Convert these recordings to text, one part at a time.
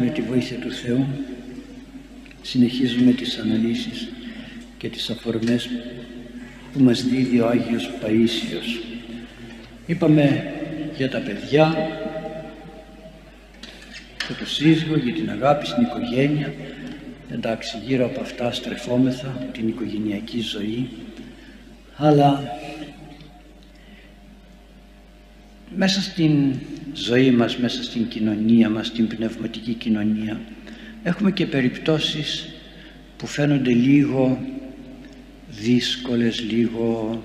με τη βοήθεια του Θεού συνεχίζουμε τις αναλύσεις και τις αφορμές που μας δίδει ο Άγιος Παΐσιος. Είπαμε για τα παιδιά, για το σύζυγο, για την αγάπη στην οικογένεια. Εντάξει, γύρω από αυτά στρεφόμεθα, την οικογενειακή ζωή. Αλλά μέσα στην ζωή μας, μέσα στην κοινωνία μας, στην πνευματική κοινωνία, έχουμε και περιπτώσεις που φαίνονται λίγο δύσκολες, λίγο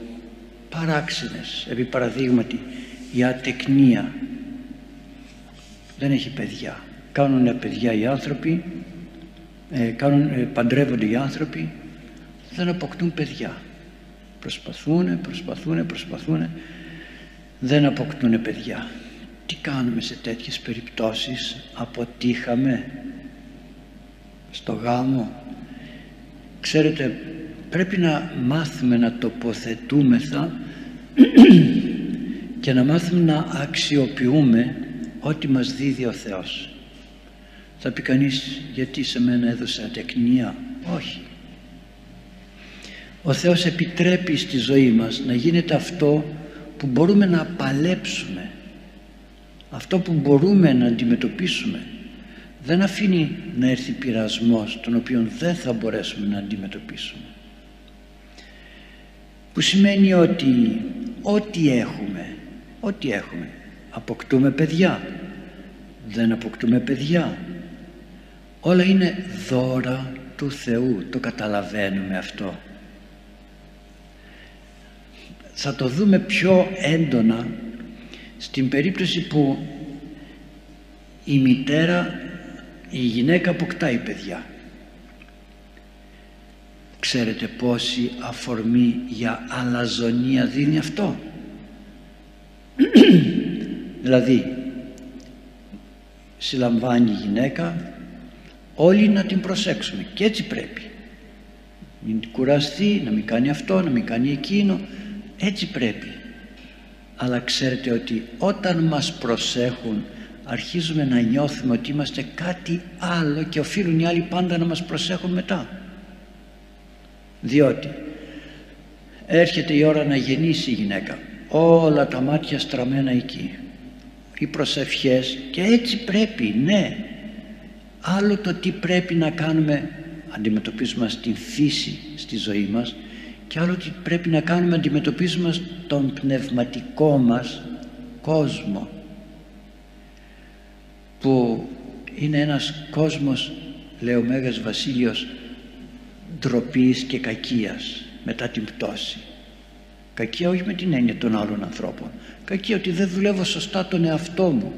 παράξενες. Επί παραδείγματι, η ατεκνία δεν έχει παιδιά. Κάνουν παιδιά οι άνθρωποι, ε, κάνουν, ε, παντρεύονται οι άνθρωποι, δεν αποκτούν παιδιά. Προσπαθούν, προσπαθούν, προσπαθούν, δεν αποκτούν παιδιά. Τι κάνουμε σε τέτοιες περιπτώσεις, αποτύχαμε στο γάμο; Ξέρετε, πρέπει να μάθουμε να τοποθετούμεθα και να μάθουμε να αξιοποιούμε ό,τι μας δίδει ο Θεός. Θα πει κανείς γιατί σε μένα έδωσε ατεκνία; Όχι. Ο Θεός επιτρέπει στη ζωή μας να γίνεται αυτό που μπορούμε να παλέψουμε. Αυτό που μπορούμε να αντιμετωπίσουμε. Δεν αφήνει να έρθει πειρασμός τον οποίο δεν θα μπορέσουμε να αντιμετωπίσουμε. Που σημαίνει ότι ό,τι έχουμε, ό,τι έχουμε, αποκτούμε παιδιά, δεν αποκτούμε παιδιά, όλα είναι δώρα του Θεού το καταλαβαίνουμε αυτό θα το δούμε πιο έντονα στην περίπτωση που η μητέρα η γυναίκα αποκτάει παιδιά. Ξέρετε πόση αφορμή για αλαζονία δίνει αυτό; Δηλαδή συλλαμβάνει η γυναίκα όλοι να την προσέξουμε και έτσι πρέπει. Μην κουραστεί, να μην κάνει αυτό, να μην κάνει εκείνο έτσι πρέπει αλλά ξέρετε ότι όταν μας προσέχουν αρχίζουμε να νιώθουμε ότι είμαστε κάτι άλλο και οφείλουν οι άλλοι πάντα να μας προσέχουν μετά. Διότι έρχεται η ώρα να γεννήσει η γυναίκα. Όλα τα μάτια στραμμένα εκεί. Οι προσευχές και έτσι πρέπει ναι. Άλλο το τι πρέπει να κάνουμε αντιμετωπίζουμε την φύση στη ζωή μας και άλλο τι πρέπει να κάνουμε αντιμετωπίζουμε τον πνευματικό μας κόσμο που είναι ένας κόσμος λέει ο Μέγας Βασίλειος ντροπής και κακίας μετά την πτώση. Κακία όχι με την έννοια των άλλων ανθρώπων. Κακία ότι δεν δουλεύω σωστά τον εαυτό μου.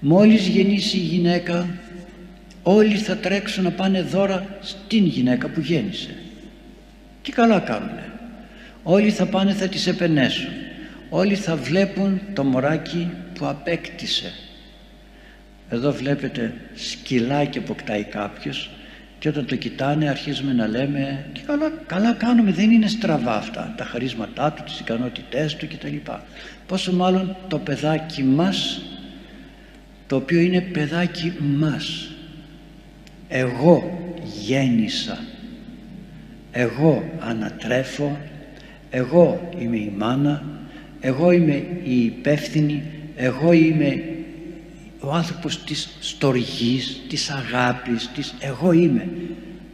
Μόλις γεννήσει η γυναίκα όλοι θα τρέξουν να πάνε δώρα στην γυναίκα που γέννησε και καλά κάνουνε. Όλοι θα πάνε θα τις επενέσουν. Όλοι θα βλέπουν το μωράκι που απέκτησε. Εδώ βλέπετε σκυλάκι αποκτάει κάποιος και όταν το κοιτάνε αρχίζουμε να λέμε και καλά, καλά κάνουμε δεν είναι στραβά αυτά τα χαρίσματά του, τις ικανότητές του κτλ. Πόσο μάλλον το παιδάκι μας το οποίο είναι παιδάκι μας εγώ γέννησα εγώ ανατρέφω εγώ είμαι η μάνα εγώ είμαι η υπεύθυνη εγώ είμαι ο άνθρωπος της στοργής, της αγάπης, της εγώ είμαι.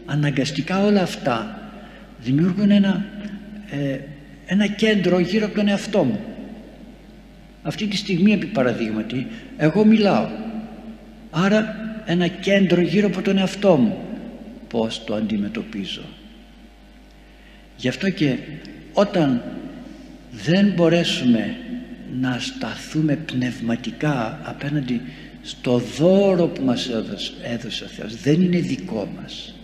Αναγκαστικά όλα αυτά δημιουργούν ένα, ε, ένα κέντρο γύρω από τον εαυτό μου. Αυτή τη στιγμή επί παραδείγματι εγώ μιλάω. Άρα ένα κέντρο γύρω από τον εαυτό μου. Πώς το αντιμετωπίζω; Γι' αυτό και όταν δεν μπορέσουμε να σταθούμε πνευματικά απέναντι στο δώρο που μας έδωσε, έδωσε ο Θεός δεν είναι δικό μας.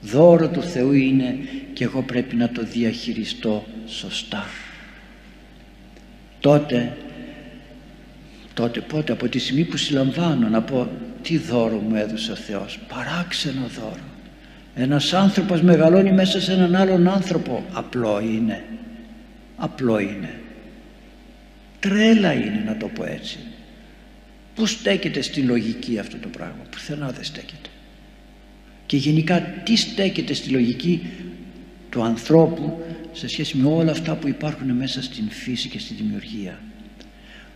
Δώρο του Θεού είναι και εγώ πρέπει να το διαχειριστώ σωστά. Τότε τότε πότε από τη στιγμή που συλλαμβάνω να πω τι δώρο μου έδωσε ο Θεός παράξενο δώρο ένας άνθρωπος μεγαλώνει μέσα σε έναν άλλον άνθρωπο απλό είναι απλό είναι τρέλα είναι να το πω έτσι Πού στέκεται στη λογική αυτό το πράγμα, πουθενά δεν στέκεται. Και γενικά τι στέκεται στη λογική του ανθρώπου σε σχέση με όλα αυτά που υπάρχουν μέσα στην φύση και στη δημιουργία;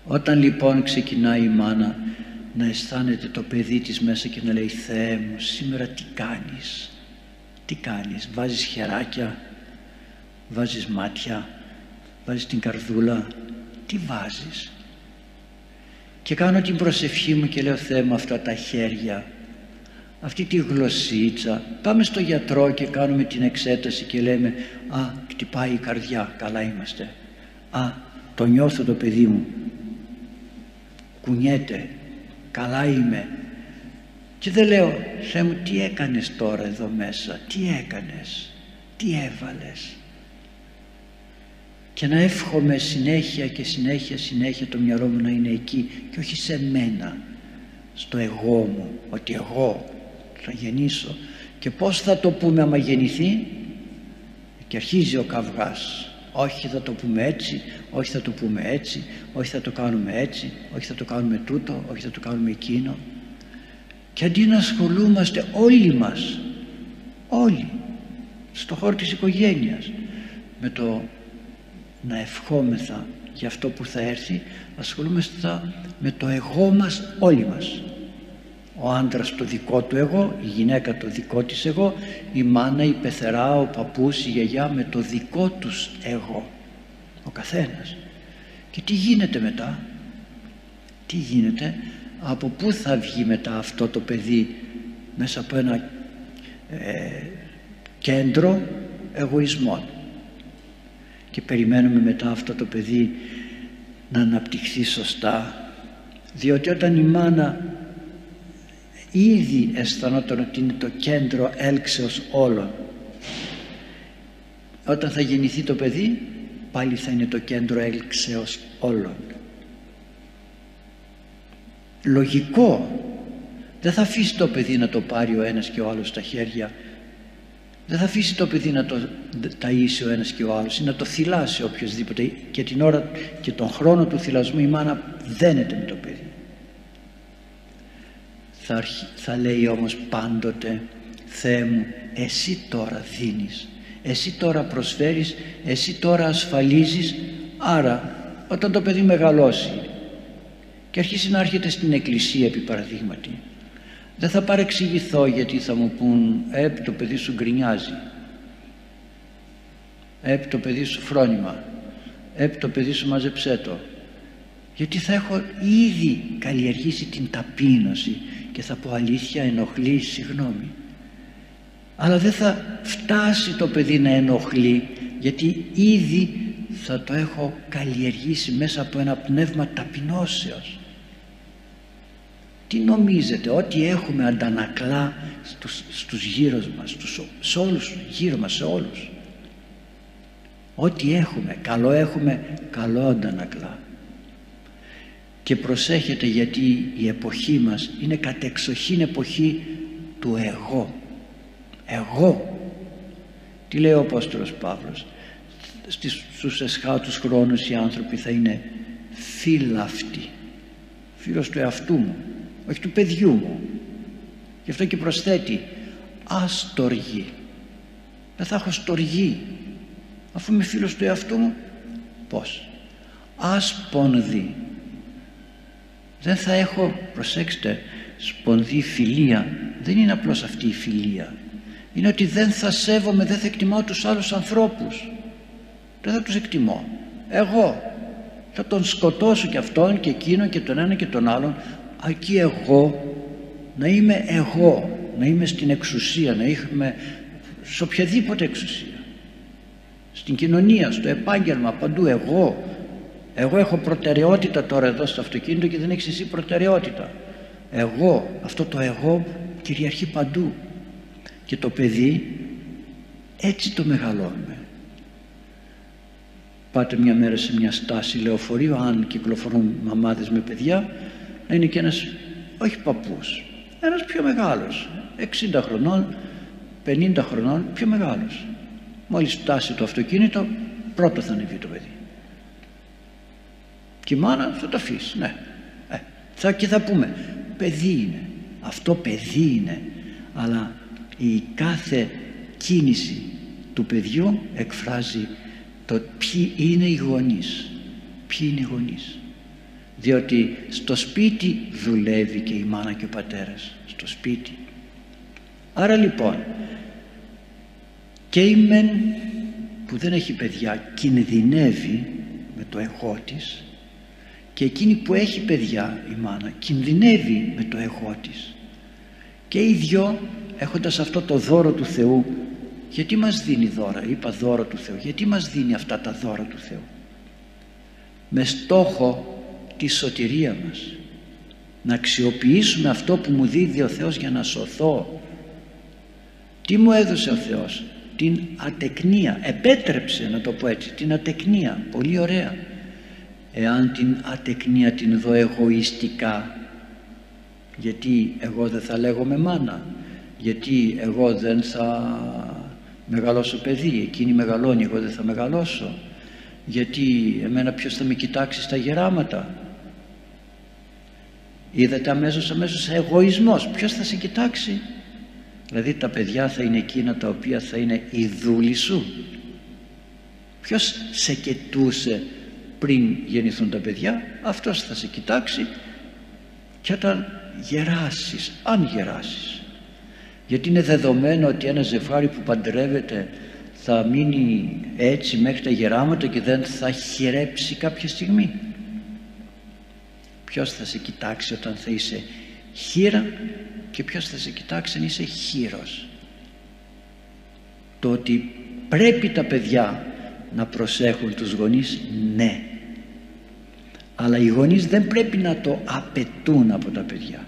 Όταν λοιπόν ξεκινάει η μάνα να αισθάνεται το παιδί της μέσα και να λέει «Θεέ μου, σήμερα τι κάνεις, τι κάνεις, βάζεις χεράκια, βάζεις μάτια, βάζεις την καρδούλα, τι βάζεις» και κάνω την προσευχή μου και λέω Θεέ μου αυτά τα χέρια αυτή τη γλωσσίτσα πάμε στο γιατρό και κάνουμε την εξέταση και λέμε α κτυπάει η καρδιά καλά είμαστε. Α το νιώθω το παιδί μου. Κουνιέται. Καλά είμαι και δεν λέω Θεέ μου τι έκανες τώρα εδώ μέσα τι έκανες τι έβαλες και να εύχομαι συνέχεια και συνέχεια συνέχεια το μυαλό μου να είναι εκεί και όχι σε μένα στο εγώ μου ότι εγώ θα γεννήσω. Και πως θα το πούμε άμα γεννηθεί; Και αρχίζει ο καυγάς. Όχι θα το πούμε έτσι όχι θα το πούμε έτσι όχι θα το κάνουμε έτσι όχι θα το κάνουμε τούτο όχι θα το κάνουμε εκείνο και αντί να ασχολούμαστε όλοι μας όλοι στο χώρο της οικογένειας με το να ευχόμεθα για αυτό που θα έρθει ασχολούμαστε με το εγώ μας όλοι μας ο άντρας το δικό του εγώ, η γυναίκα το δικό της εγώ, η μάνα, η πεθερά, ο παππούς, η γιαγιά με το δικό τους εγώ. Ο καθένας. Και τι γίνεται μετά; Τι γίνεται; Από πού θα βγει μετά αυτό το παιδί μέσα από ένα ε, κέντρο εγωισμών; Και περιμένουμε μετά αυτό το παιδί να αναπτυχθεί σωστά. Διότι όταν η μάνα ήδη αισθανόταν ότι είναι το κέντρο έλξεως όλων όταν θα γεννηθεί το παιδί πάλι θα είναι το κέντρο έλξεως όλων λογικό. Δεν θα αφήσει το παιδί να το πάρει ο ένας και ο άλλος στα χέρια. Δεν θα αφήσει το παιδί να το ταΐσει ο ένας και ο άλλος ή να το θυλάσει οποιοδήποτε και την ώρα και τον χρόνο του θυλασμού η μάνα δένεται με το παιδί. Θα, θα λέει όμως πάντοτε Θεέ μου εσύ τώρα δίνεις εσύ τώρα προσφέρεις εσύ τώρα ασφαλίζεις. Άρα όταν το παιδί μεγαλώσει και αρχίσει να έρχεται στην εκκλησία επί παραδείγματι. Δεν θα παρεξηγηθώ γιατί θα μου πούν «Ε, το παιδί σου γκρινιάζει «Ε, το παιδί σου φρόνημα «Ε, το παιδί σου μαζεψέ το γιατί θα έχω ήδη καλλιεργήσει την ταπείνωση και θα πω αλήθεια ενοχλεί συγγνώμη. Αλλά δεν θα φτάσει το παιδί να ενοχλεί γιατί ήδη θα το έχω καλλιεργήσει μέσα από ένα πνεύμα ταπεινώσεως. Τι νομίζετε ότι έχουμε αντανακλά στους, στους γύρω μας στους, σε όλους γύρω μας σε όλους. Ό,τι έχουμε καλό έχουμε καλό αντανακλά. Και προσέχετε γιατί η εποχή μας είναι κατεξοχήν εποχή του εγώ. Εγώ. Τι λέει ο Απόστολος Παύλος; Στους εσχάτους χρόνους οι άνθρωποι θα είναι φύλαυτοι φίλος του εαυτού μου όχι του παιδιού μου. Γι' αυτό και προσθέτει αστοργή δεν θα έχω στοργή. Αφού είμαι φίλος του εαυτού μου πως άσπονδη. Δεν θα έχω προσέξτε σπονδή φιλία. Δεν είναι απλώς αυτή η φιλία. Είναι ότι δεν θα σέβομαι δεν θα εκτιμάω τους άλλους ανθρώπους δεν θα τους εκτιμώ. Εγώ θα τον σκοτώσω και αυτόν και εκείνον και τον ένα και τον άλλον. Εκεί εγώ να είμαι εγώ να είμαι στην εξουσία να είμαι σε οποιαδήποτε εξουσία. Στην κοινωνία, στο επάγγελμα, παντού εγώ. Εγώ έχω προτεραιότητα τώρα εδώ στο αυτοκίνητο και δεν έχεις εσύ προτεραιότητα. Εγώ, αυτό το εγώ κυριαρχεί παντού. Και το παιδί έτσι το μεγαλώνουμε πάτε μια μέρα σε μια στάση λεωφορείο αν κυκλοφορούν μαμάδες με παιδιά να είναι και ένας όχι παππούς ένας πιο μεγάλος 60 χρονών 50 χρονών πιο μεγάλος. Μόλις φτάσει το αυτοκίνητο πρώτο θα ανεβεί το παιδί. Και η μάνα θα το αφήσει ναι. Ε, θα, και θα πούμε παιδί είναι. Αυτό παιδί είναι. Αλλά η κάθε κίνηση του παιδιού εκφράζει το ποιοι είναι οι γονείς ποιοι είναι οι γονείς. Διότι στο σπίτι δουλεύει και η μάνα και ο πατέρας στο σπίτι. Άρα λοιπόν και η μεν που δεν έχει παιδιά κινδυνεύει με το εγώ της και εκείνη που έχει παιδιά η μάνα κινδυνεύει με το εγώ της. Και οι δυο έχοντας αυτό το δώρο του Θεού γιατί μας δίνει δώρα είπα δώρο του Θεού. Γιατί μας δίνει αυτά τα δώρα του Θεού; Με στόχο τη σωτηρία μας. Να αξιοποιήσουμε αυτό που μου δίδει ο Θεός για να σωθώ. Τι μου έδωσε ο Θεός; Την ατεκνία. Επέτρεψε να το πω έτσι την ατεκνία. Πολύ ωραία. Εάν την ατεκνία την δω εγωιστικά γιατί εγώ δεν θα λέγω με μάνα γιατί εγώ δεν θα μεγαλώσω παιδί εκείνη μεγαλώνει εγώ δεν θα μεγαλώσω. Γιατί εμένα ποιος θα με κοιτάξει στα γεράματα; Είδατε αμέσως αμέσως εγωισμός. Ποιος θα σε κοιτάξει; Δηλαδή τα παιδιά θα είναι εκείνα τα οποία θα είναι η δούλη σου. Ποιος σε κοιτούσε πριν γεννηθούν τα παιδιά; Αυτός θα σε κοιτάξει. Και όταν γεράσεις αν γεράσεις γιατί είναι δεδομένο ότι ένα ζευγάρι που παντρεύεται θα μείνει έτσι μέχρι τα γεράματα και δεν θα χειρέψει κάποια στιγμή. Ποιος θα σε κοιτάξει όταν θα είσαι χείρα και ποιος θα σε κοιτάξει αν είσαι χείρος. Το ότι πρέπει τα παιδιά να προσέχουν τους γονείς ναι. Αλλά οι γονείς δεν πρέπει να το απαιτούν από τα παιδιά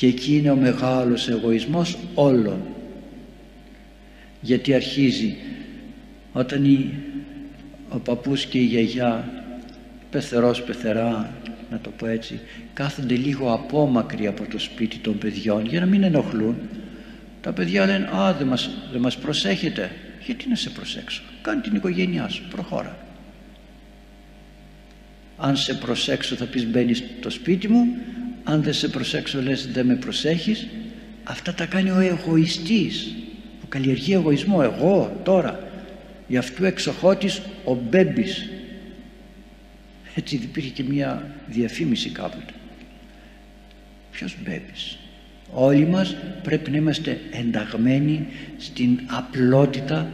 και εκεί είναι ο μεγάλος εγωισμός όλων. Γιατί αρχίζει όταν η, ο παππούς και η γιαγιά πεθερός πεθερά να το πω έτσι κάθονται λίγο απόμακροι από το σπίτι των παιδιών για να μην ενοχλούν. Τα παιδιά λένε α δεν μας, δεν μας προσέχετε γιατί να σε προσέξω; Κάνει την οικογένειά σου προχώρα αν σε προσέξω θα πεις μπαίνεις στο σπίτι μου αν δεν σε προσέξω λες δεν με προσέχεις αυτά τα κάνει ο εγωιστής που καλλιεργεί εγωισμό. Εγώ τώρα γι' αυτού εξοχότης ο Μπέμπης. Έτσι υπήρχε και μια διαφήμιση κάποτε. Ποιος Μπέμπης; Όλοι μας πρέπει να είμαστε ενταγμένοι στην απλότητα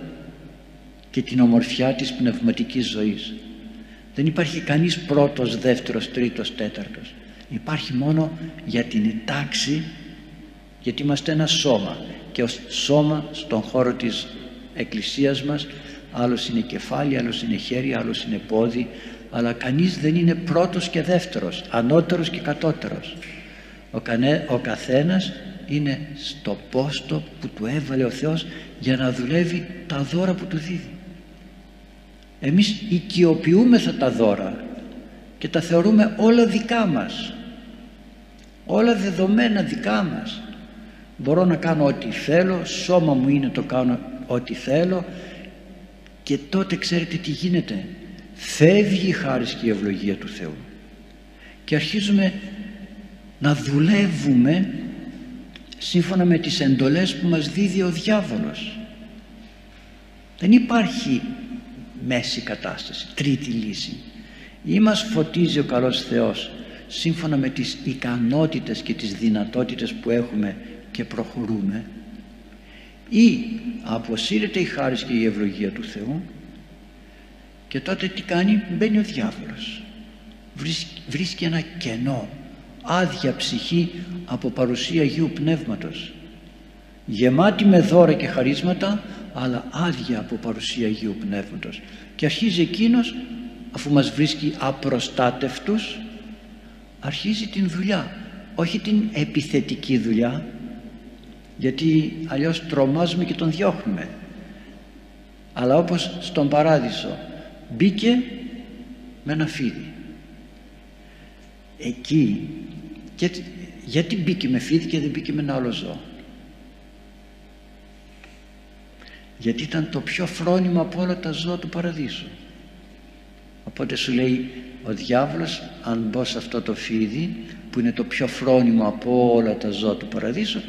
και την ομορφιά της πνευματικής ζωής. Δεν υπάρχει κανείς πρώτος, δεύτερος, τρίτος, τέταρτος υπάρχει μόνο για την τάξη γιατί είμαστε ένα σώμα και ως σώμα στον χώρο της εκκλησίας μας άλλος είναι κεφάλι, άλλος είναι χέρι, άλλος είναι πόδι αλλά κανείς δεν είναι πρώτος και δεύτερος ανώτερος και κατώτερος. Ο, κανέ, ο καθένας είναι στο πόστο που του έβαλε ο Θεός για να δουλεύει τα δώρα που του δίδει. Εμείς οικειοποιούμεθα τα δώρα και τα θεωρούμε όλα δικά μας όλα δεδομένα δικά μας. Μπορώ να κάνω ό,τι θέλω σώμα μου είναι το κάνω ό,τι θέλω και τότε ξέρετε τι γίνεται. Φεύγει η χάρις και η ευλογία του Θεού. Και αρχίζουμε να δουλεύουμε σύμφωνα με τις εντολές που μας δίδει ο διάβολος. Δεν υπάρχει μέση κατάσταση τρίτη λύση. Ή μας φωτίζει ο καλός Θεός σύμφωνα με τις ικανότητες και τις δυνατότητες που έχουμε και προχωρούμε ή αποσύρεται η χάρις και η ευλογία του Θεού και τότε τι κάνει; Μπαίνει ο διάβολος. Βρίσκει, βρίσκει ένα κενό άδεια ψυχή από παρουσία Αγίου Πνεύματος. Γεμάτη με δώρα και χαρίσματα αλλά άδεια από παρουσία Αγίου Πνεύματος. Και αρχίζει εκείνος αφού μας βρίσκει απροστάτευτους αρχίζει την δουλειά. Όχι την επιθετική δουλειά γιατί αλλιώς τρομάζουμε και τον διώχνουμε. Αλλά όπως στον παράδεισο μπήκε με ένα φίδι. Εκεί γιατί, γιατί μπήκε με φίδι και δεν μπήκε με ένα άλλο ζώο; Γιατί ήταν το πιο φρόνιμο από όλα τα ζώα του παραδείσου. Οπότε σου λέει ο διάβολος αν μπω σε αυτό το φίδι που είναι το πιο φρόνιμο από όλα τα ζώα του παραδείσου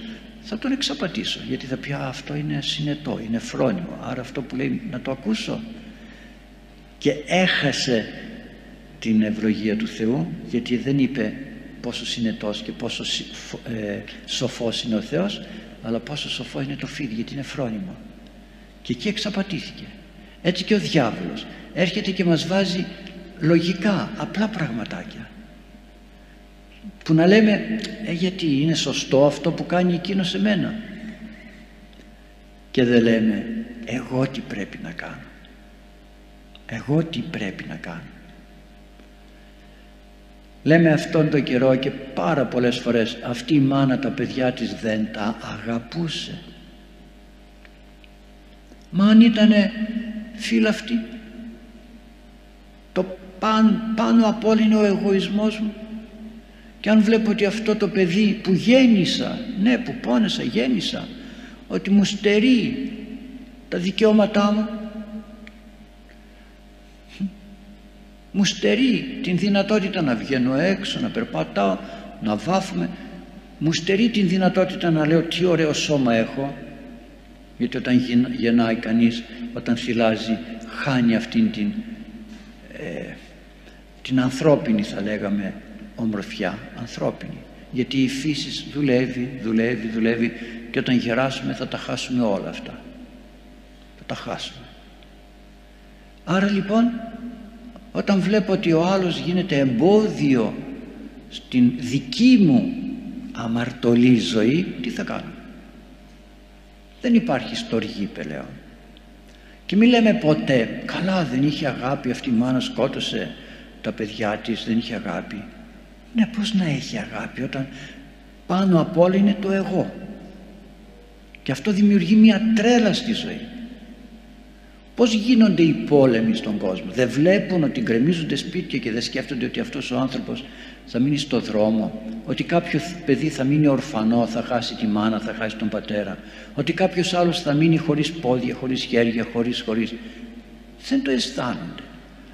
θα τον εξαπατήσω γιατί θα πει αυτό είναι συνετό, είναι φρόνιμο άρα αυτό που λέει να το ακούσω και έχασε την ευλογία του Θεού γιατί δεν είπε πόσο συνετός και πόσο ε, σοφός είναι ο Θεός αλλά πόσο σοφό είναι το φίδι γιατί είναι φρόνιμο. Και εκεί εξαπατήθηκε. Έτσι και ο διάβολος. Έρχεται και μας βάζει λογικά απλά πραγματάκια. Που να λέμε ε, γιατί είναι σωστό αυτό που κάνει εκείνος σε μένα και δεν λέμε εγώ τι πρέπει να κάνω εγώ τι πρέπει να κάνω λέμε αυτόν τον καιρό και πάρα πολλές φορές αυτή η μάνα τα παιδιά της δεν τα αγαπούσε μα αν ήταν αυτή το πάν, πάνω απ' όλα είναι ο εγωισμός μου. Και αν βλέπω ότι αυτό το παιδί που γέννησα ναι που πόνεσα γέννησα ότι μου στερεί τα δικαιώματά μου μου στερεί την δυνατότητα να βγαίνω έξω να περπατάω να βάφουμε μου στερεί την δυνατότητα να λέω τι ωραίο σώμα έχω. Γιατί όταν γεννάει κανείς όταν θυλάζει χάνει αυτήν την ε, την ανθρώπινη θα λέγαμε ομορφιά. Ανθρώπινη. Γιατί η φύση δουλεύει, δουλεύει, δουλεύει και όταν γεράσουμε θα τα χάσουμε όλα αυτά. Θα τα χάσουμε. Άρα λοιπόν όταν βλέπω ότι ο άλλος γίνεται εμπόδιο στην δική μου αμαρτωλή ζωή τι θα κάνω; Δεν υπάρχει στοργή πλέον και μην λέμε ποτέ καλά δεν είχε αγάπη αυτή η μάνα σκότωσε τα παιδιά της δεν είχε αγάπη. Ναι πως να έχει αγάπη όταν πάνω απ' όλα είναι το εγώ. Και αυτό δημιουργεί μια τρέλα στη ζωή. Πως γίνονται οι πόλεμοι στον κόσμο. Δεν βλέπουν ότι γκρεμίζονται σπίτια και δεν σκέφτονται ότι αυτός ο άνθρωπος θα μείνει στο δρόμο ότι κάποιο παιδί θα μείνει ορφανό θα χάσει τη μάνα, θα χάσει τον πατέρα ότι κάποιος άλλος θα μείνει χωρίς πόδια, χωρίς χέρια, χωρίς, χωρίς. Δεν το αισθάνονται.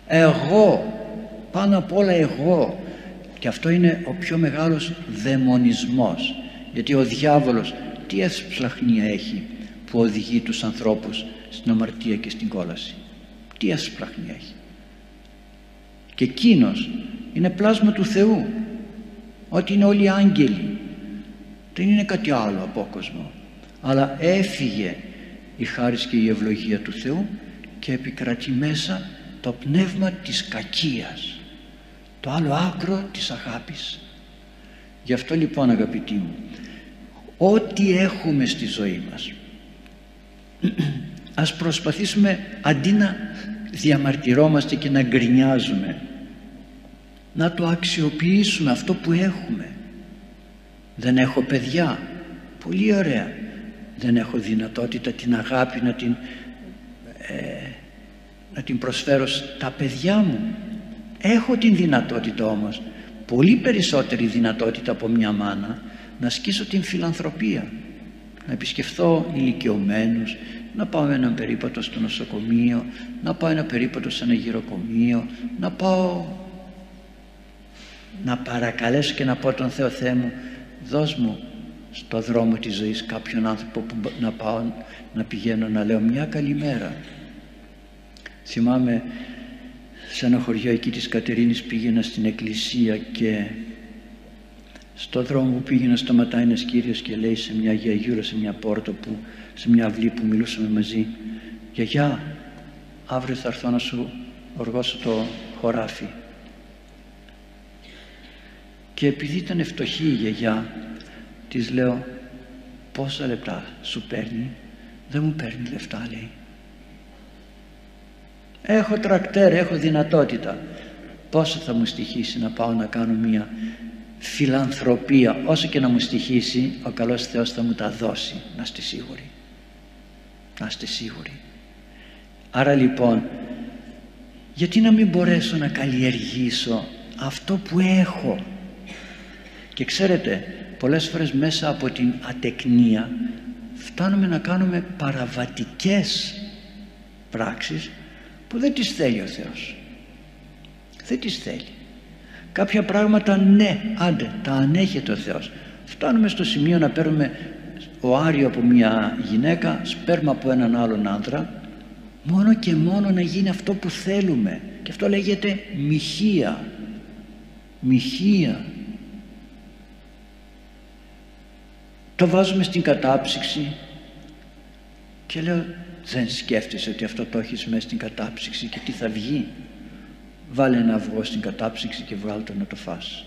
Εγώ, πάνω απ' όλα εγώ. Και αυτό είναι ο πιο μεγάλος δαιμονισμός. Γιατί ο διάβολος τι έσπλαχνία έχει που οδηγεί τους ανθρώπους στην αμαρτία και στην κόλαση. Τι έσπλαχνία έχει. Και εκείνος είναι πλάσμα του Θεού. Ότι είναι όλοι άγγελοι. Δεν είναι κάτι άλλο από κόσμο αλλά έφυγε η χάρη και η ευλογία του Θεού και επικρατεί μέσα το πνεύμα της κακίας το άλλο άκρο της αγάπης. Γι' αυτό λοιπόν αγαπητοί μου ό,τι έχουμε στη ζωή μας ας προσπαθήσουμε αντί να διαμαρτυρόμαστε και να γκρινιάζουμε να το αξιοποιήσουμε αυτό που έχουμε. Δεν έχω παιδιά. Πολύ ωραία. Δεν έχω δυνατότητα την αγάπη να την ε, να την προσφέρω στα παιδιά μου έχω την δυνατότητα όμως πολύ περισσότερη δυνατότητα από μια μάνα να ασκήσω την φιλανθρωπία. Να επισκεφθώ ηλικιωμένους να πάω ένα περίπατο στο νοσοκομείο να πάω ένα περίπατο σε ένα γυροκομείο να πάω να παρακαλέσω και να πω τον Θεό Θεέ μου δώσ' μου στο δρόμο της ζωής κάποιον άνθρωπο που να πάω να πηγαίνω να λέω μια καλημέρα. Θυμάμαι σε ένα χωριό εκεί της Κατερίνης πήγαινα στην εκκλησία και στο δρόμο που πήγαινα σταματάει ένας κύριος και λέει σε μια γιαγιούρα σε μια πόρτα που, σε μια αυλή που μιλούσαμε μαζί «Γιαγιά, αύριο θα έρθω να σου οργώσω το χωράφι». Και επειδή ήταν φτωχή η γιαγιά της λέω «Πόσα λεπτά σου παίρνει» «Δεν μου παίρνει λεφτά» λέει έχω τρακτέρ, έχω δυνατότητα. Πόσο θα μου στοιχήσει να πάω να κάνω μια φιλανθρωπία όσο και να μου στοιχήσει ο καλός Θεός θα μου τα δώσει. Να είστε σίγουροι. Να είστε σίγουροι. Άρα λοιπόν γιατί να μην μπορέσω να καλλιεργήσω αυτό που έχω; Και ξέρετε πολλές φορές μέσα από την ατεκνία φτάνουμε να κάνουμε παραβατικές πράξεις που δεν τις θέλει ο Θεός. Δεν τις θέλει. Κάποια πράγματα ναι άντε τα ανέχεται ο Θεός. Φτάνουμε στο σημείο να παίρνουμε οάριο από μια γυναίκα σπέρμα από έναν άλλον άντρα μόνο και μόνο να γίνει αυτό που θέλουμε. Και αυτό λέγεται μοιχεία. Μοιχεία. Το βάζουμε στην κατάψυξη και λέω δεν σκέφτεσαι ότι αυτό το έχεις μέσα στην κατάψυξη και τι θα βγει; Βάλε ένα αυγό στην κατάψυξη και βγάλε το να το φας.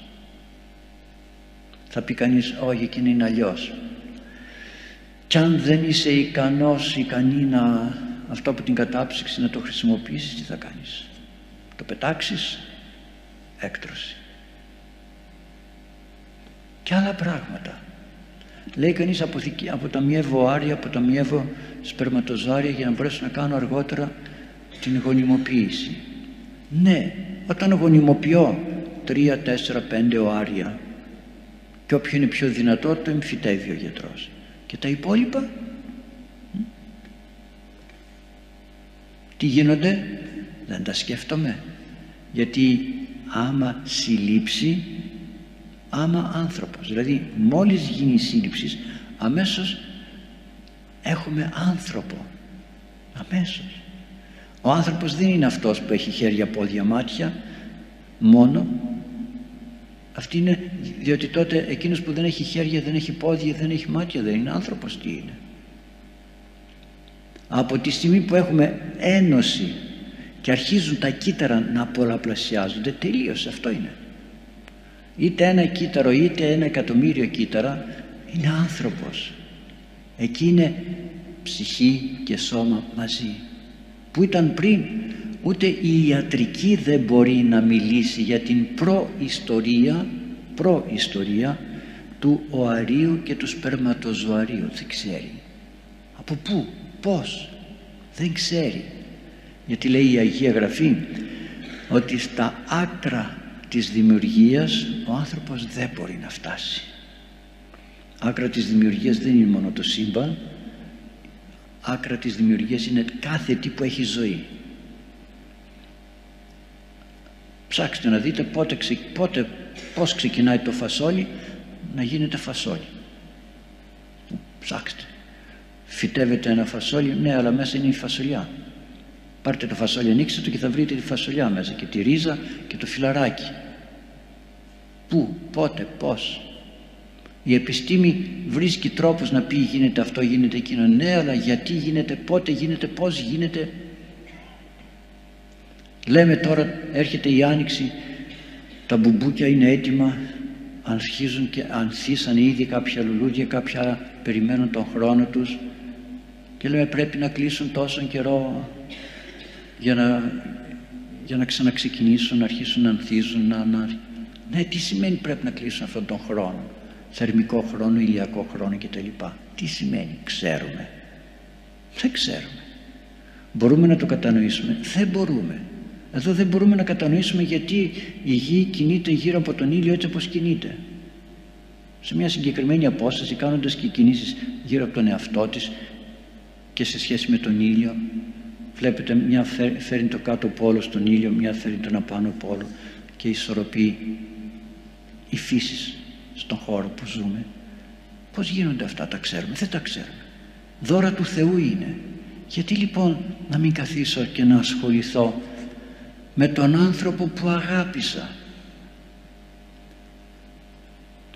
Θα πει κανείς όχι εκείνη είναι αλλιώς. κι αν δεν είσαι ικανός ικανή να αυτό από την κατάψυξη να το χρησιμοποιήσεις τι θα κάνεις; Το πετάξεις; Έκτρωση. Και άλλα πράγματα λέει κανείς αποταμιεύω άρια αποταμιεύω σπερματοζάρια για να μπορέσω να κάνω αργότερα την γονιμοποίηση ναι όταν γονιμοποιώ τρία, τέσσερα, πέντε οάρια και όποιο είναι πιο δυνατό το εμφυτεύει ο γιατρός. Και τα υπόλοιπα τι γίνονται; Δεν τα σκέφτομαι. Γιατί άμα συλλήψει άμα άνθρωπος. Δηλαδή μόλις γίνει η σύλληψη αμέσως έχουμε άνθρωπο. Αμέσως. Ο άνθρωπος δεν είναι αυτός που έχει χέρια, πόδια, μάτια μόνο. Αυτή είναι διότι τότε εκείνος που δεν έχει χέρια, δεν έχει πόδια, δεν έχει μάτια δεν είναι άνθρωπος. Τι είναι; Από τη στιγμή που έχουμε ένωση και αρχίζουν τα κύτταρα να πολλαπλασιάζονται τελείωσε αυτό είναι είτε ένα κύτταρο είτε ένα εκατομμύριο κύτταρα είναι άνθρωπος. Εκεί είναι ψυχή και σώμα μαζί. Που ήταν πριν ούτε η ιατρική δεν μπορεί να μιλήσει για την προϊστορία προϊστορία του οαρίου και του σπερματοζωαρίου. Δεν ξέρει. Από πού, πώς δεν ξέρει. Γιατί λέει η Αγία Γραφή ότι στα άκρα της δημιουργίας ο άνθρωπος δεν μπορεί να φτάσει. Άκρα της δημιουργίας δεν είναι μόνο το σύμπαν. Άκρα της δημιουργίας είναι κάθε τι που έχει ζωή. Ψάξτε να δείτε πότε, πότε, πώς ξεκινάει το φασόλι να γίνεται φασόλι. Ψάξτε. Φυτεύετε ένα φασόλι ναι αλλά μέσα είναι η φασολιά πάρτε το φασόλι ανοίξτε το και θα βρείτε τη φασολιά μέσα και τη ρίζα και το φιλαράκι. Πού, πότε, πώς. Η επιστήμη βρίσκει τρόπους να πει γίνεται αυτό, γίνεται εκείνο. Ναι αλλά γιατί γίνεται, πότε γίνεται, πώς γίνεται. Λέμε τώρα έρχεται η άνοιξη τα μπουμπούκια είναι έτοιμα αρχίζουν και ανθίσαν ήδη κάποια λουλούδια κάποια περιμένουν τον χρόνο τους και λέμε πρέπει να κλείσουν τόσο καιρό για να, για να ξαναξεκινήσουν, να αρχίσουν να ανθίζουν να, να... ναι τι σημαίνει πρέπει να κλείσουν αυτόν τον χρόνο; Θερμικό χρόνο, ηλιακό χρόνο κτλ. Τι σημαίνει, ξέρουμε. Δεν ξέρουμε. Μπορούμε να το κατανοήσουμε. Δεν μπορούμε. Εδώ δεν μπορούμε να κατανοήσουμε γιατί η γη κινείται γύρω από τον ήλιο έτσι όπως κινείται. Σε μια συγκεκριμένη απόσταση κάνοντας και κινήσεις γύρω από τον εαυτό της και σε σχέση με τον ήλιο βλέπετε μια φέρνει το κάτω πόλο στον ήλιο, μια φέρνει τον απάνω πόλο και ισορροπεί η φύση στον χώρο που ζούμε. Πως γίνονται αυτά τα ξέρουμε; Δεν τα ξέρουμε. Δώρα του Θεού είναι. Γιατί λοιπόν να μην καθίσω και να ασχοληθώ με τον άνθρωπο που αγάπησα;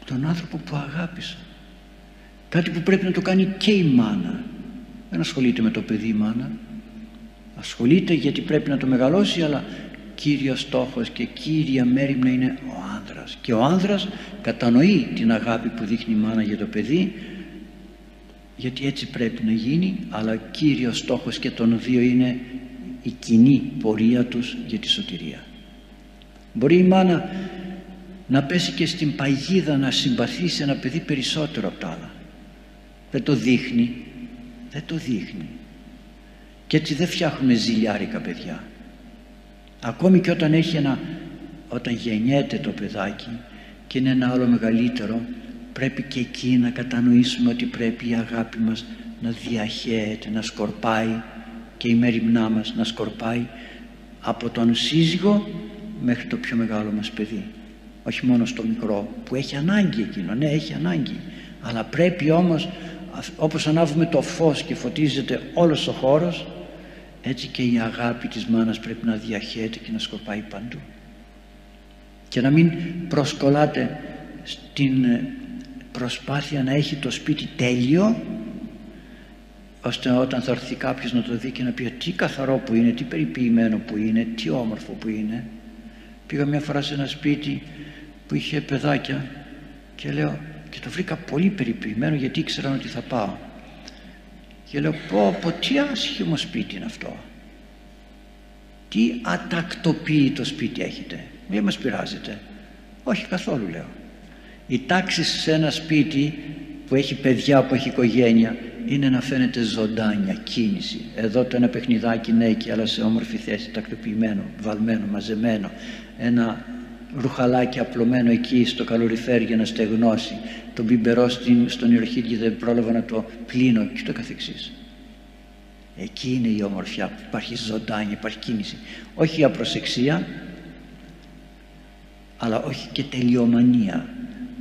Τον άνθρωπο που αγάπησα. Κάτι που πρέπει να το κάνει και η μάνα. Δεν ασχολείται με το παιδί η μάνα ασχολείται γιατί πρέπει να το μεγαλώσει αλλά κύριος στόχος και κύρια μέρημνα είναι ο άνδρας. Και ο άνδρας κατανοεί την αγάπη που δείχνει η μάνα για το παιδί γιατί έτσι πρέπει να γίνει αλλά κύριος στόχος και των δύο είναι η κοινή πορεία τους για τη σωτηρία. Μπορεί η μάνα να πέσει και στην παγίδα να συμπαθήσει ένα παιδί περισσότερο από τα άλλα. Δεν το δείχνει. Δεν το δείχνει και έτσι δεν φτιάχνουμε ζηλιάρικα παιδιά. Ακόμη και όταν έχει ένα όταν γεννιέται το παιδάκι και είναι ένα άλλο μεγαλύτερο πρέπει και εκεί να κατανοήσουμε ότι πρέπει η αγάπη μας να διαχέεται, να σκορπάει και η μέρημνά μας να σκορπάει από τον σύζυγο μέχρι το πιο μεγάλο μας παιδί. Όχι μόνο στο μικρό που έχει ανάγκη εκείνο. Ναι έχει ανάγκη. Αλλά πρέπει όμως όπως ανάβουμε το φως και φωτίζεται όλος ο χώρος έτσι και η αγάπη της μάνας πρέπει να διαχέεται και να σκοπάει παντού. Και να μην προσκολάτε στην προσπάθεια να έχει το σπίτι τέλειο ώστε όταν θα έρθει κάποιος να το δει και να πει τι καθαρό που είναι, τι περιποιημένο που είναι, τι όμορφο που είναι πήγα μια φορά σε ένα σπίτι που είχε παιδάκια και λέω και το βρήκα πολύ περιποιημένο γιατί ήξεραν ότι θα πάω και λέω πω πω τι άσχημο σπίτι είναι αυτό τι ατακτοποιεί σπίτι έχετε μην μας πειράζετε όχι καθόλου λέω η τάξη σε ένα σπίτι που έχει παιδιά, που έχει οικογένεια είναι να φαίνεται ζωντάνια, κίνηση. Εδώ το ένα παιχνιδάκι ναι αλλά σε όμορφη θέση, τακτοποιημένο, βαλμένο, μαζεμένο. Ένα ρουχαλάκι απλωμένο εκεί στο καλοριφέρ για να στεγνώσει. Το μπιμπερό στον υιορχίδι δεν πρόλαβα να το πλύνω και το καθεξής. Εκεί είναι η ομορφιά που υπάρχει ζωντάνια, υπάρχει κίνηση. Όχι η απροσεξία, αλλά όχι και τελειομανία.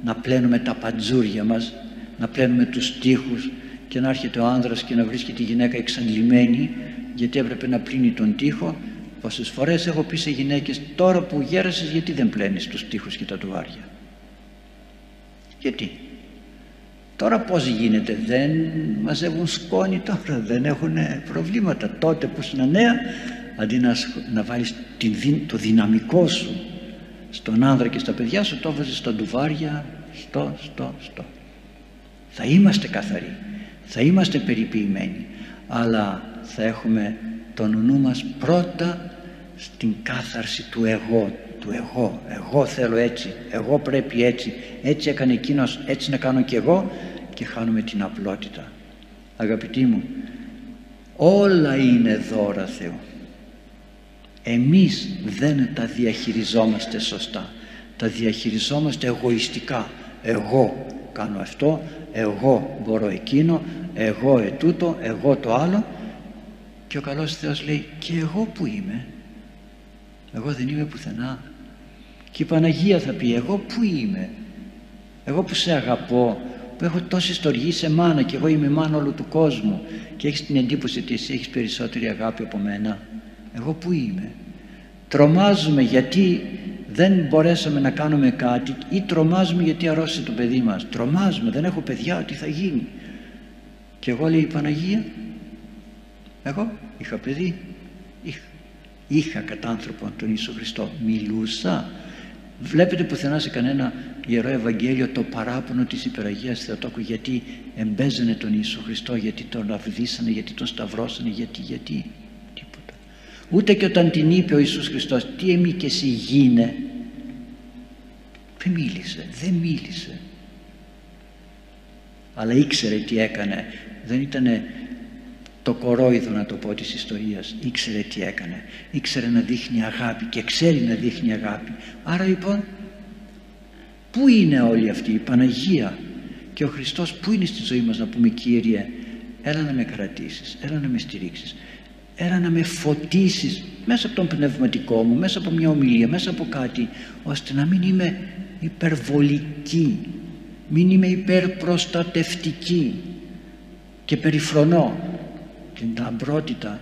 Να πλένουμε τα παντζούρια μας, να πλένουμε τους τείχους και να έρχεται ο άνδρας και να βρίσκει τη γυναίκα εξαντλημένη γιατί έπρεπε να πλύνει τον τοίχο Πόσες φορές έχω πει σε γυναίκες τώρα που γέρασες γιατί δεν πλένεις τους τοίχους και τα τουάρια; Γιατί; Τώρα πώς γίνεται, δεν μαζεύουν σκόνη τώρα, δεν έχουν προβλήματα. Τότε που ήσουν νέα, αντί να, να βάλεις το δυναμικό σου στον άνδρα και στα παιδιά σου, το βάζεις στα τουβάρια, στο, στο, στο. Θα είμαστε καθαροί, θα είμαστε περιποιημένοι, αλλά θα έχουμε τον νου μας πρώτα στην κάθαρση του εγώ του εγώ, εγώ θέλω έτσι εγώ πρέπει έτσι. Έτσι έκανε εκείνος, έτσι να κάνω και εγώ και χάνουμε την απλότητα. Αγαπητοί μου όλα είναι δώρα Θεού εμείς δεν τα διαχειριζόμαστε σωστά. Τα διαχειριζόμαστε εγωιστικά. Εγώ κάνω αυτό εγώ μπορώ εκείνο εγώ ετούτο εγώ το άλλο και ο καλός Θεός λέει και εγώ που είμαι εγώ δεν είμαι πουθενά. Και η Παναγία θα πει εγώ που είμαι εγώ που σε αγαπώ που έχω τόση στοργή σε μάνα και εγώ είμαι μάνα όλου του κόσμου. Και έχεις την εντύπωση ότι εσύ έχεις περισσότερη αγάπη από μένα. Εγώ που είμαι. Τρομάζουμε γιατί δεν μπορέσαμε να κάνουμε κάτι ή τρομάζουμε γιατί αρρώστησε το παιδί μας. Τρομάζουμε δεν έχω παιδιά ότι θα γίνει και εγώ λέει η Παναγία εγώ είχα παιδί, είχα, είχα κατά άνθρωπο τον Ιησού Χριστό, μιλούσα. Βλέπετε πουθενά σε κανένα Ιερό Ευαγγέλιο το παράπονο της Υπεραγίας Θεοτόκου γιατί εμπέζανε τον Ιησού Χριστό, γιατί τον αυδίσανε, γιατί τον σταυρώσανε, γιατί, γιατί, τίποτα. Ούτε και όταν την είπε ο Ιησούς Χριστός, τι εμεί και εσύ γίνε, δεν μίλησε, δεν μίλησε. Αλλά ήξερε τι έκανε, δεν ήτανε το κορόιδο να το πω της ιστορίας. Ήξερε τι έκανε. Ήξερε να δείχνει αγάπη και ξέρει να δείχνει αγάπη. Άρα λοιπόν πού είναι όλοι αυτοί η Παναγία; Και ο Χριστός πού είναι στη ζωή μας να πούμε Κύριε; Έλα να με κρατήσεις έλα να με στηρίξεις έλα να με φωτίσεις μέσα από τον πνευματικό μου μέσα από μια ομιλία μέσα από κάτι ώστε να μην είμαι υπερβολική μην είμαι υπερπροστατευτική και περιφρονώ την λαμπρότητα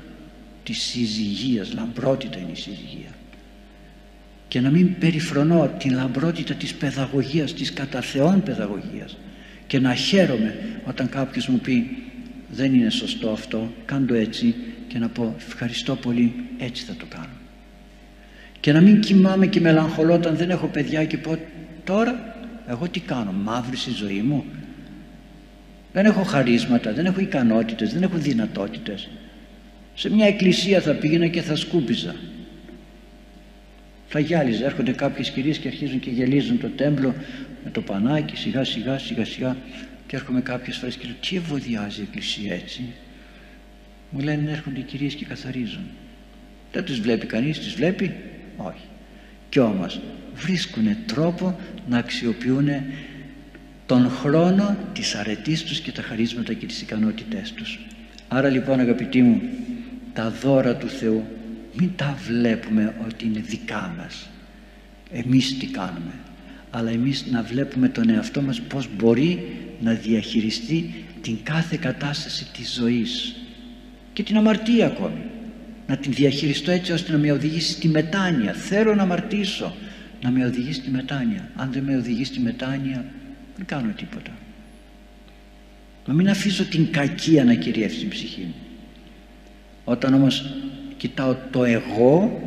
της συζυγίας. Λαμπρότητα είναι η συζυγία. Και να μην περιφρονώ την λαμπρότητα της παιδαγωγίας της κατά Θεόν παιδαγωγίας. Και να χαίρομαι όταν κάποιος μου πει δεν είναι σωστό αυτό κάντο έτσι και να πω ευχαριστώ πολύ έτσι θα το κάνω και να μην κοιμάμαι και μελαγχολώ όταν δεν έχω παιδιά και πω τώρα εγώ τι κάνω μαύρη στη ζωή μου δεν έχω χαρίσματα, δεν έχω ικανότητες, δεν έχω δυνατότητες. Σε μια εκκλησία θα πήγαινα και θα σκούπιζα. Θα γυάλιζα, έρχονται κάποιες κυρίες και αρχίζουν και γελίζουν το τέμπλο με το πανάκι σιγά σιγά σιγά σιγά και έρχομαι κάποιες φορές και λέω τι ευωδιάζει η εκκλησία έτσι; Μου λένε έρχονται οι κυρίες και καθαρίζουν. Δεν τους βλέπει κανείς, τις βλέπει; Όχι. Κι όμως βρίσκουν τρόπο να αξιοποιούν τον χρόνο της αρετής τους και τα χαρίσματα και τις ικανότητές τους. Άρα λοιπόν αγαπητοί μου, τα δώρα του Θεού μην τα βλέπουμε ότι είναι δικά μας. εμείς τι κάνουμε αλλά εμείς να βλέπουμε τον εαυτό μας πως μπορεί να διαχειριστεί την κάθε κατάσταση της ζωής και την αμαρτία ακόμη να την διαχειριστώ έτσι ώστε να με οδηγήσει στη μετάνοια θέλω να αμαρτήσω να με οδηγήσει στη μετάνοια αν δεν με οδηγεί στη μετάνοια δεν κάνω τίποτα. Να μην αφήσω την κακία να κυριεύσει την ψυχή μου. Όταν όμως κοιτάω το εγώ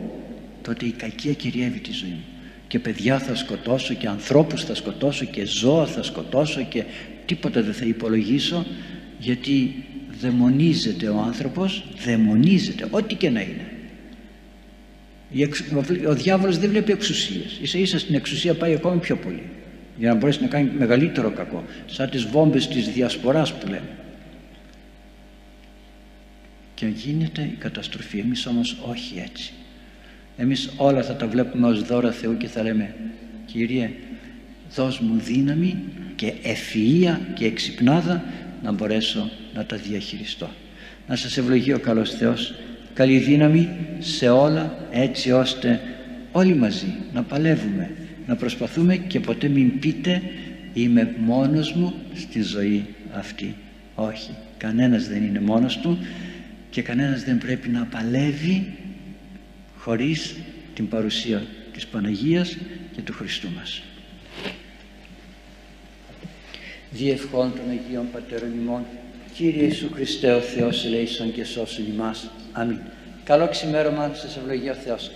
τότε η κακία κυριεύει τη ζωή μου. Και παιδιά θα σκοτώσω και ανθρώπους θα σκοτώσω και ζώα θα σκοτώσω και τίποτα δεν θα υπολογίσω γιατί δαιμονίζεται ο άνθρωπος δαιμονίζεται ό,τι και να είναι. Ο διάβολος δεν βλέπει εξουσίες. Ίσα ίσα στην εξουσία πάει ακόμη πιο πολύ για να μπορέσει να κάνει μεγαλύτερο κακό. Σαν τις βόμβες της διασποράς που λέμε. Και γίνεται η καταστροφή. Εμείς όμως όχι έτσι. Εμείς όλα θα τα βλέπουμε ως δώρα Θεού και θα λέμε Κύριε δώσ' μου δύναμη και ευφυΐα και εξυπνάδα να μπορέσω να τα διαχειριστώ να σας ευλογεί ο καλός Θεός. Καλή δύναμη σε όλα έτσι ώστε όλοι μαζί να παλεύουμε να προσπαθούμε και ποτέ μην πείτε είμαι μόνος μου στη ζωή αυτή όχι κανένας δεν είναι μόνος του και κανένας δεν πρέπει να παλεύει χωρίς την παρουσία της Παναγίας και του Χριστού μας. Διευχών των Αγίων Πατέρων ημών, Κύριε Ιησού Χριστέ ο Θεός ελέησον και σώσον ημάς. Αμήν. Καλό ξημέρωμα, σας ευλογεί ο Θεός.